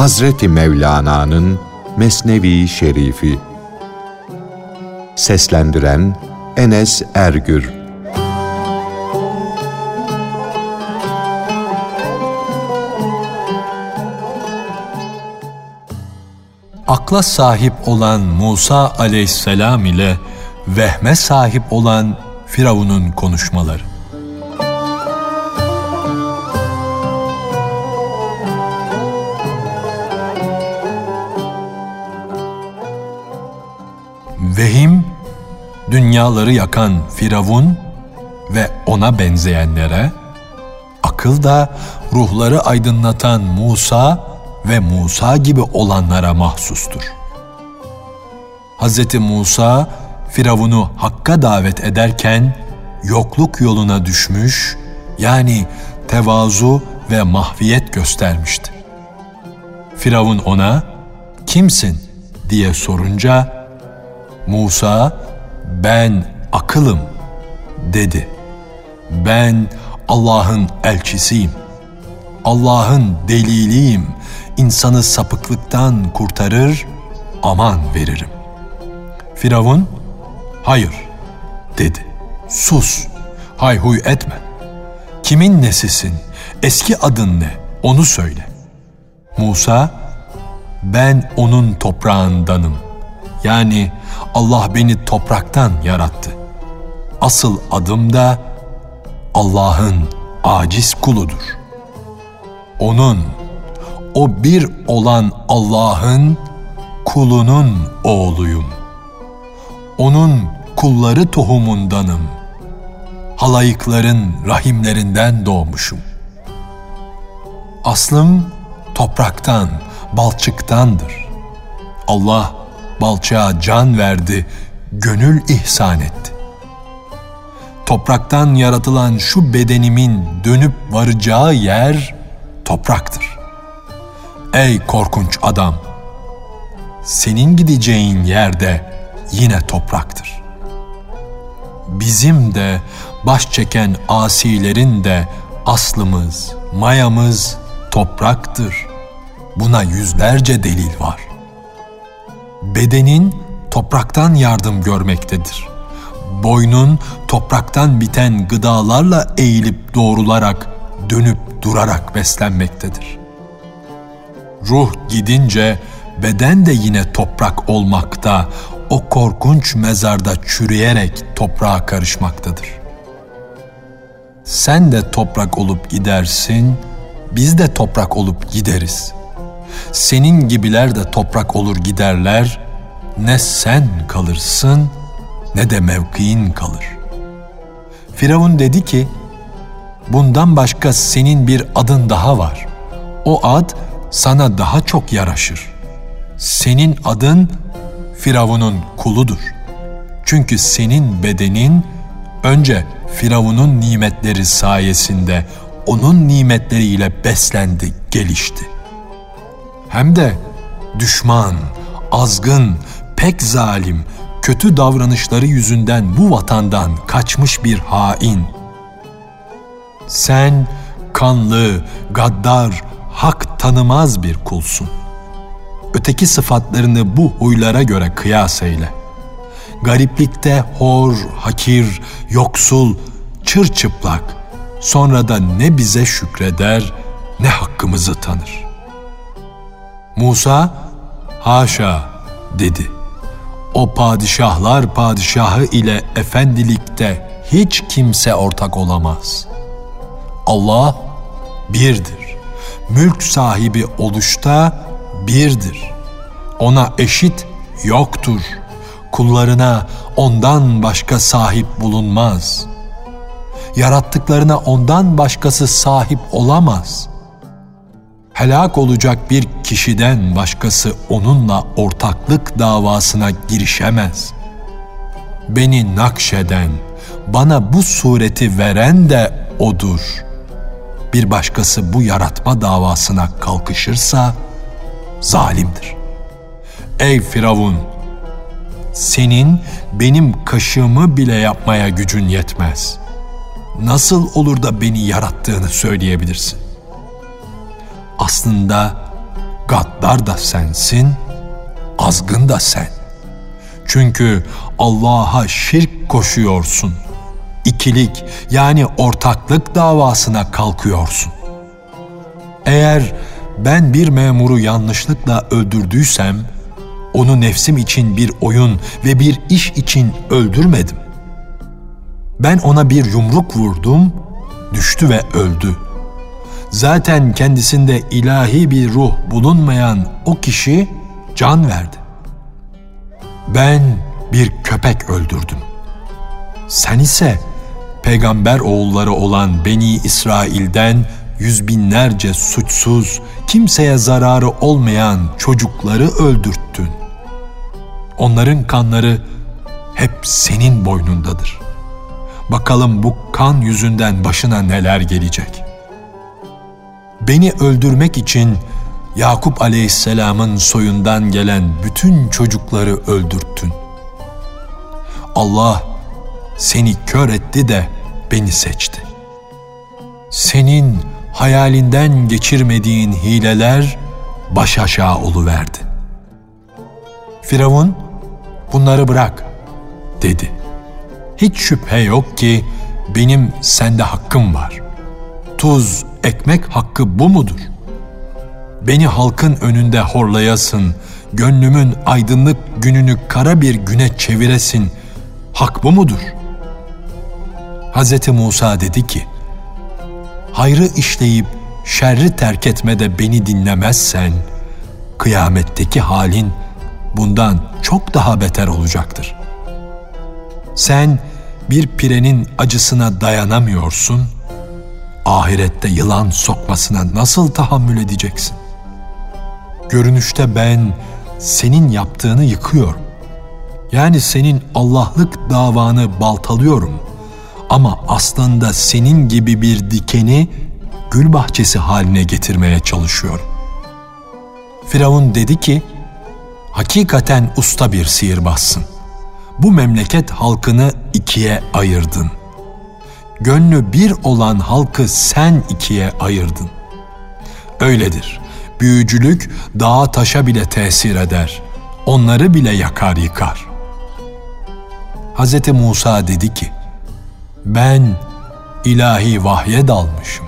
Hazreti Mevlana'nın Mesnevi Şerifi Seslendiren Enes Ergür Akla sahip olan Musa aleyhisselam ile vehme sahip olan Firavun'un konuşmaları. Vehim, dünyaları yakan Firavun ve ona benzeyenlere, akıl da ruhları aydınlatan Musa ve Musa gibi olanlara mahsustur. Hz. Musa, Firavun'u Hakk'a davet ederken yokluk yoluna düşmüş, yani tevazu ve mahviyet göstermişti. Firavun ona, kimsin diye sorunca, Musa, ben akılım dedi. Ben Allah'ın elçisiyim. Allah'ın deliliyim. İnsanı sapıklıktan kurtarır, aman veririm. Firavun, hayır dedi. Sus, hayhuy etme. Kimin nesisin? Eski adın ne? Onu söyle. Musa, ben onun toprağındanım. Yani Allah beni topraktan yarattı. Asıl adım da Allah'ın aciz kuludur. Onun, o bir olan Allah'ın kulunun oğluyum. Onun kulları tohumundanım. Halayıkların rahimlerinden doğmuşum. Aslım topraktan, balçıktandır. Allah balçığa can verdi, gönül ihsan etti. Topraktan yaratılan şu bedenimin dönüp varacağı yer topraktır. Ey korkunç adam! Senin gideceğin yerde yine topraktır. Bizim de baş çeken asilerin de aslımız, mayamız topraktır. Buna yüzlerce delil var. Bedenin topraktan yardım görmektedir. Boynun topraktan biten gıdalarla eğilip doğrularak, dönüp durarak beslenmektedir. Ruh gidince beden de yine toprak olmakta, o korkunç mezarda çürüyerek toprağa karışmaktadır. Sen de toprak olup gidersin, biz de toprak olup gideriz. Senin gibiler de toprak olur giderler, ne sen kalırsın ne de mevkiin kalır. Firavun dedi ki, bundan başka senin bir adın daha var. O ad sana daha çok yaraşır. Senin adın Firavun'un kuludur. Çünkü senin bedenin önce Firavun'un nimetleri sayesinde onun nimetleriyle beslendi, gelişti. Hem de düşman, azgın, pek zalim, kötü davranışları yüzünden bu vatandan kaçmış bir hain. Sen kanlı, gaddar, hak tanımaz bir kulsun. Öteki sıfatlarını bu huylara göre kıyas eyle. Gariplikte hor, hakir, yoksul, çırçıplak, sonra da ne bize şükreder ne hakkımızı tanır. Musa, haşa dedi. O padişahlar padişahı ile efendilikte hiç kimse ortak olamaz. Allah birdir mülk sahibi oluşta birdir. Ona eşit yoktur. Kullarına ondan başka sahip bulunmaz. Yarattıklarına ondan başkası sahip olamaz. Helak olacak bir kişiden başkası onunla ortaklık davasına girişemez. Beni nakşeden, bana bu sureti veren de odur.'' bir başkası bu yaratma davasına kalkışırsa zalimdir. Ey Firavun! Senin benim kaşığımı bile yapmaya gücün yetmez. Nasıl olur da beni yarattığını söyleyebilirsin? Aslında gaddar da sensin, azgın da sen. Çünkü Allah'a şirk koşuyorsun. İkilik yani ortaklık davasına kalkıyorsun. Eğer ben bir memuru yanlışlıkla öldürdüysem, onu nefsim için bir oyun ve bir iş için öldürmedim. Ben ona bir yumruk vurdum, düştü ve öldü. Zaten kendisinde ilahi bir ruh bulunmayan o kişi can verdi. Ben bir köpek öldürdüm. Sen ise peygamber oğulları olan Beni İsrail'den yüz binlerce suçsuz, kimseye zararı olmayan çocukları öldürttün. Onların kanları hep senin boynundadır. Bakalım bu kan yüzünden başına neler gelecek. Beni öldürmek için Yakup Aleyhisselam'ın soyundan gelen bütün çocukları öldürttün. Allah seni kör etti de beni seçti. Senin hayalinden geçirmediğin hileler baş aşağı oluverdi. Firavun, bunları bırak, dedi. Hiç şüphe yok ki benim sende hakkım var. Tuz, ekmek hakkı bu mudur? Beni halkın önünde horlayasın, gönlümün aydınlık gününü kara bir güne çeviresin, hak bu mudur? Hz. Musa dedi ki, hayrı işleyip şerri terk etmede beni dinlemezsen, kıyametteki halin bundan çok daha beter olacaktır. Sen bir pirenin acısına dayanamıyorsun, ahirette yılan sokmasına nasıl tahammül edeceksin? Görünüşte ben senin yaptığını yıkıyorum. Yani senin Allah'lık davanı baltalıyorum.'' ama aslında senin gibi bir dikeni gül bahçesi haline getirmeye çalışıyor. Firavun dedi ki, hakikaten usta bir sihirbazsın. Bu memleket halkını ikiye ayırdın. Gönlü bir olan halkı sen ikiye ayırdın. Öyledir. Büyücülük dağa taşa bile tesir eder. Onları bile yakar yıkar. Hz. Musa dedi ki, ben ilahi vahye dalmışım.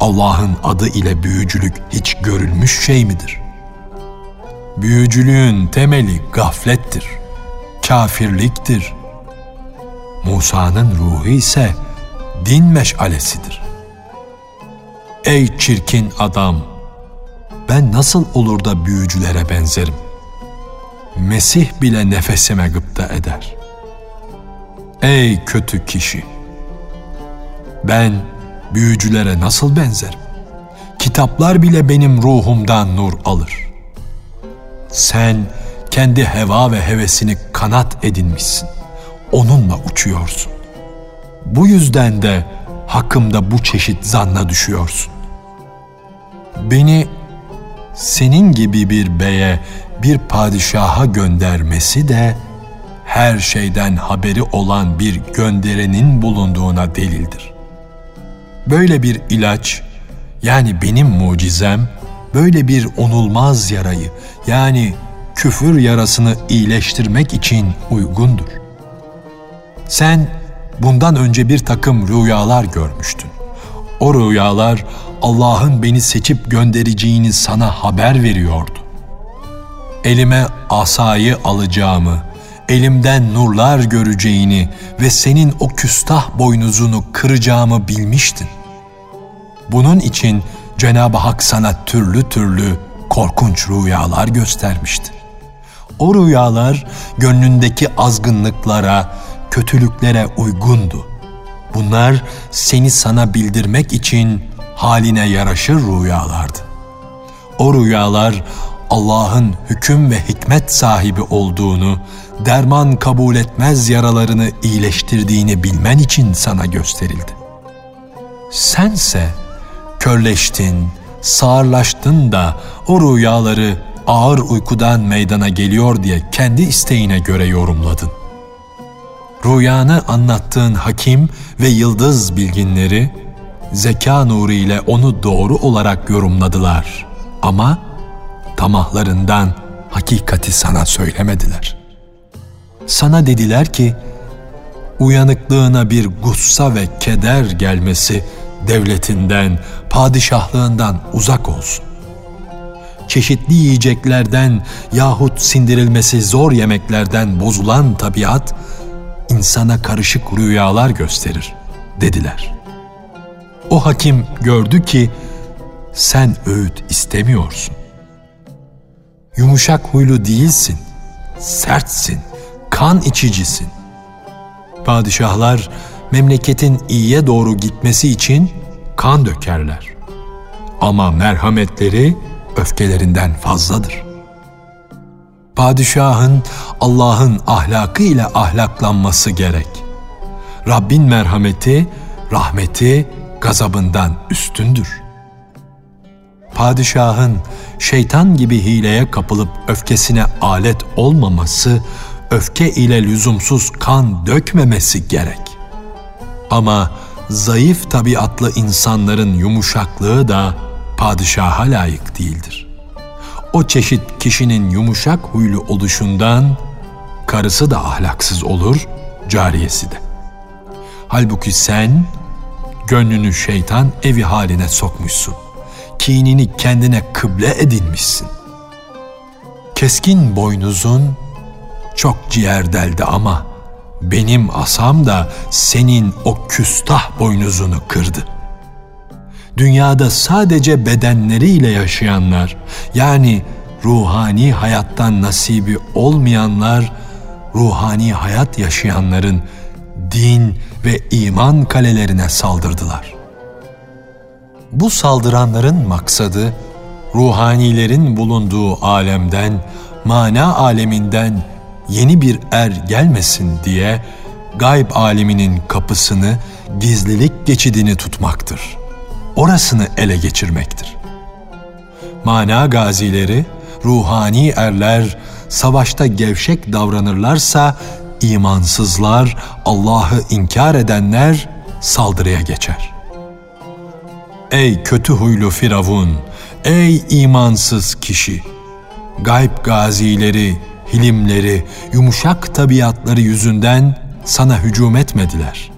Allah'ın adı ile büyücülük hiç görülmüş şey midir? Büyücülüğün temeli gaflettir, kafirliktir. Musa'nın ruhu ise din meşalesidir. Ey çirkin adam! Ben nasıl olur da büyücülere benzerim? Mesih bile nefesime gıpta eder.'' Ey kötü kişi! Ben büyücülere nasıl benzerim? Kitaplar bile benim ruhumdan nur alır. Sen kendi heva ve hevesini kanat edinmişsin. Onunla uçuyorsun. Bu yüzden de hakkımda bu çeşit zanna düşüyorsun. Beni senin gibi bir beye, bir padişaha göndermesi de her şeyden haberi olan bir gönderenin bulunduğuna delildir. Böyle bir ilaç, yani benim mucizem, böyle bir onulmaz yarayı, yani küfür yarasını iyileştirmek için uygundur. Sen bundan önce bir takım rüyalar görmüştün. O rüyalar Allah'ın beni seçip göndereceğini sana haber veriyordu. Elime asayı alacağımı, elimden nurlar göreceğini ve senin o küstah boynuzunu kıracağımı bilmiştin. Bunun için Cenab-ı Hak sana türlü türlü korkunç rüyalar göstermiştir. O rüyalar gönlündeki azgınlıklara, kötülüklere uygundu. Bunlar seni sana bildirmek için haline yaraşır rüyalardı. O rüyalar Allah'ın hüküm ve hikmet sahibi olduğunu, derman kabul etmez yaralarını iyileştirdiğini bilmen için sana gösterildi. Sense körleştin, sağırlaştın da o rüyaları ağır uykudan meydana geliyor diye kendi isteğine göre yorumladın. Rüyanı anlattığın hakim ve yıldız bilginleri zeka nuru ile onu doğru olarak yorumladılar Ama tamahlarından hakikati sana söylemediler. Sana dediler ki, uyanıklığına bir gussa ve keder gelmesi devletinden, padişahlığından uzak olsun. Çeşitli yiyeceklerden yahut sindirilmesi zor yemeklerden bozulan tabiat, insana karışık rüyalar gösterir, dediler. O hakim gördü ki, sen öğüt istemiyorsun. Yumuşak huylu değilsin, sertsin, kan içicisin. Padişahlar memleketin iyiye doğru gitmesi için kan dökerler. Ama merhametleri öfkelerinden fazladır. Padişahın Allah'ın ahlakı ile ahlaklanması gerek. Rabbin merhameti, rahmeti gazabından üstündür. Padişahın şeytan gibi hileye kapılıp öfkesine alet olmaması, öfke ile lüzumsuz kan dökmemesi gerek. Ama zayıf tabiatlı insanların yumuşaklığı da padişaha layık değildir. O çeşit kişinin yumuşak huylu oluşundan karısı da ahlaksız olur, cariyesi de. Halbuki sen gönlünü şeytan evi haline sokmuşsun. Kinini kendine kıble edinmişsin. Keskin boynuzun çok ciğer deldi ama benim asam da senin o küstah boynuzunu kırdı. Dünyada sadece bedenleriyle yaşayanlar, yani ruhani hayattan nasibi olmayanlar, ruhani hayat yaşayanların din ve iman kalelerine saldırdılar. Bu saldıranların maksadı, ruhanilerin bulunduğu alemden, mana aleminden yeni bir er gelmesin diye gayb aleminin kapısını, gizlilik geçidini tutmaktır. Orasını ele geçirmektir. Mana gazileri, ruhani erler savaşta gevşek davranırlarsa imansızlar, Allah'ı inkar edenler saldırıya geçer. Ey kötü huylu Firavun, ey imansız kişi! Gayb gazileri, hilimleri, yumuşak tabiatları yüzünden sana hücum etmediler.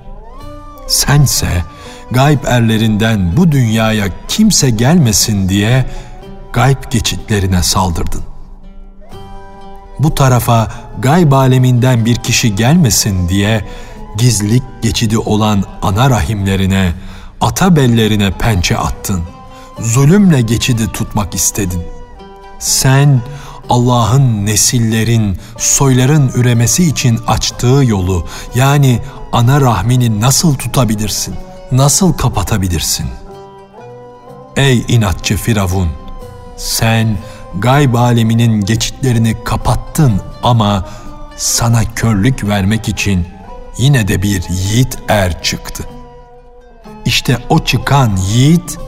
Sense gayb erlerinden bu dünyaya kimse gelmesin diye gayb geçitlerine saldırdın. Bu tarafa gayb aleminden bir kişi gelmesin diye gizlilik geçidi olan ana rahimlerine, ata bellerine pençe attın. Zulümle geçidi tutmak istedin. Sen Allah'ın nesillerin, soyların üremesi için açtığı yolu yani ana rahmini nasıl tutabilirsin? Nasıl kapatabilirsin? Ey inatçı Firavun! Sen gayb aleminin geçitlerini kapattın ama sana körlük vermek için yine de bir yiğit er çıktı. İşte o çıkan yiğit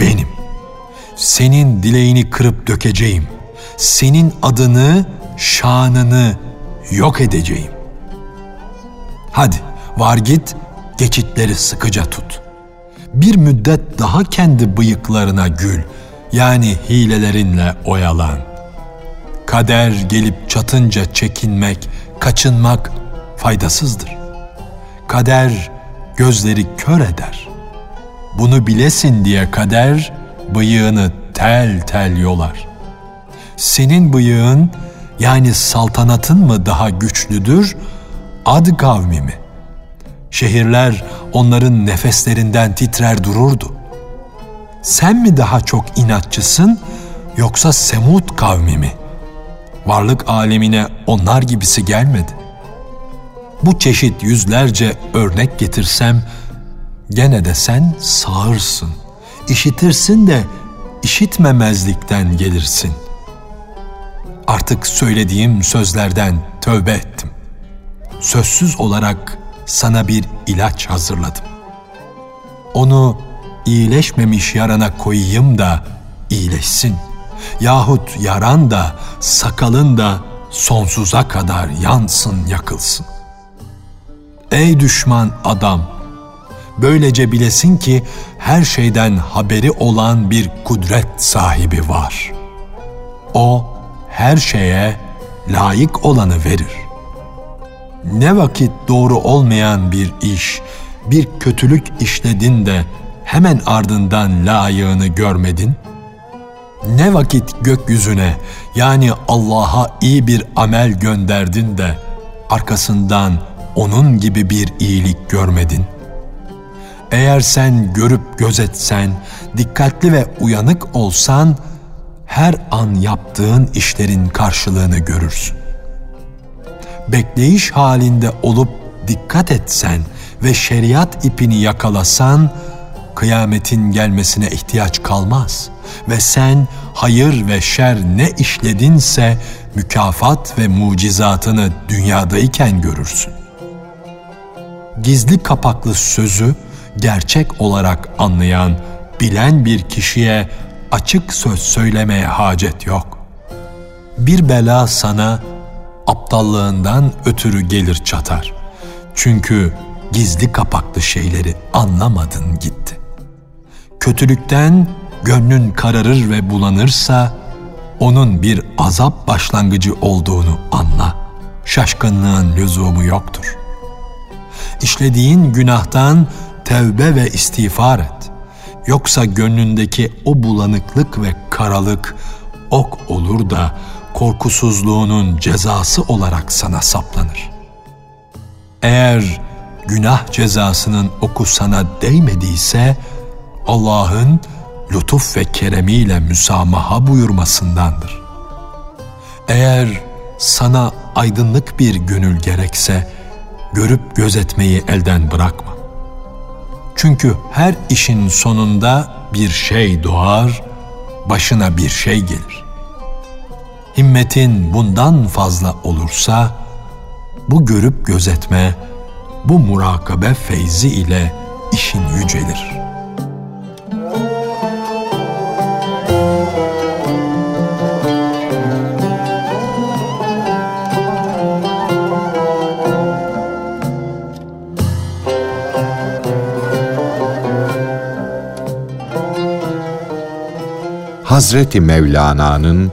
benim. Senin dileğini kırıp dökeceğim. Senin adını, şanını yok edeceğim. Hadi var git geçitleri sıkıca tut. Bir müddet daha kendi bıyıklarına gül.'' yani hilelerinle oyalan. Kader gelip çatınca çekinmek, kaçınmak faydasızdır. Kader gözleri kör eder. Bunu bilesin diye kader bıyığını tel tel yolar. Senin bıyığın yani saltanatın mı daha güçlüdür, ad kavmi mi? Şehirler onların nefeslerinden titrer dururdu sen mi daha çok inatçısın yoksa Semud kavmi mi? Varlık alemine onlar gibisi gelmedi. Bu çeşit yüzlerce örnek getirsem gene de sen sağırsın. İşitirsin de işitmemezlikten gelirsin. Artık söylediğim sözlerden tövbe ettim. Sözsüz olarak sana bir ilaç hazırladım. Onu iyileşmemiş yarana koyayım da iyileşsin. Yahut yaran da sakalın da sonsuza kadar yansın yakılsın. Ey düşman adam! Böylece bilesin ki her şeyden haberi olan bir kudret sahibi var. O her şeye layık olanı verir. Ne vakit doğru olmayan bir iş, bir kötülük işledin de hemen ardından layığını görmedin? Ne vakit gökyüzüne yani Allah'a iyi bir amel gönderdin de arkasından onun gibi bir iyilik görmedin? Eğer sen görüp gözetsen, dikkatli ve uyanık olsan, her an yaptığın işlerin karşılığını görürsün. Bekleyiş halinde olup dikkat etsen ve şeriat ipini yakalasan, kıyametin gelmesine ihtiyaç kalmaz ve sen hayır ve şer ne işledinse mükafat ve mucizatını dünyadayken görürsün. Gizli kapaklı sözü gerçek olarak anlayan, bilen bir kişiye açık söz söylemeye hacet yok. Bir bela sana aptallığından ötürü gelir çatar. Çünkü gizli kapaklı şeyleri anlamadın gitti. Kötülükten gönlün kararır ve bulanırsa onun bir azap başlangıcı olduğunu anla. Şaşkınlığın lüzumu yoktur. İşlediğin günahtan tevbe ve istiğfar et. Yoksa gönlündeki o bulanıklık ve karalık ok olur da korkusuzluğunun cezası olarak sana saplanır. Eğer günah cezasının oku sana değmediyse Allah'ın lütuf ve keremiyle müsamaha buyurmasındandır. Eğer sana aydınlık bir gönül gerekse görüp gözetmeyi elden bırakma. Çünkü her işin sonunda bir şey doğar, başına bir şey gelir. Himmetin bundan fazla olursa, bu görüp gözetme, bu murakabe feyzi ile işin yücelir.'' Hazreti Mevlana'nın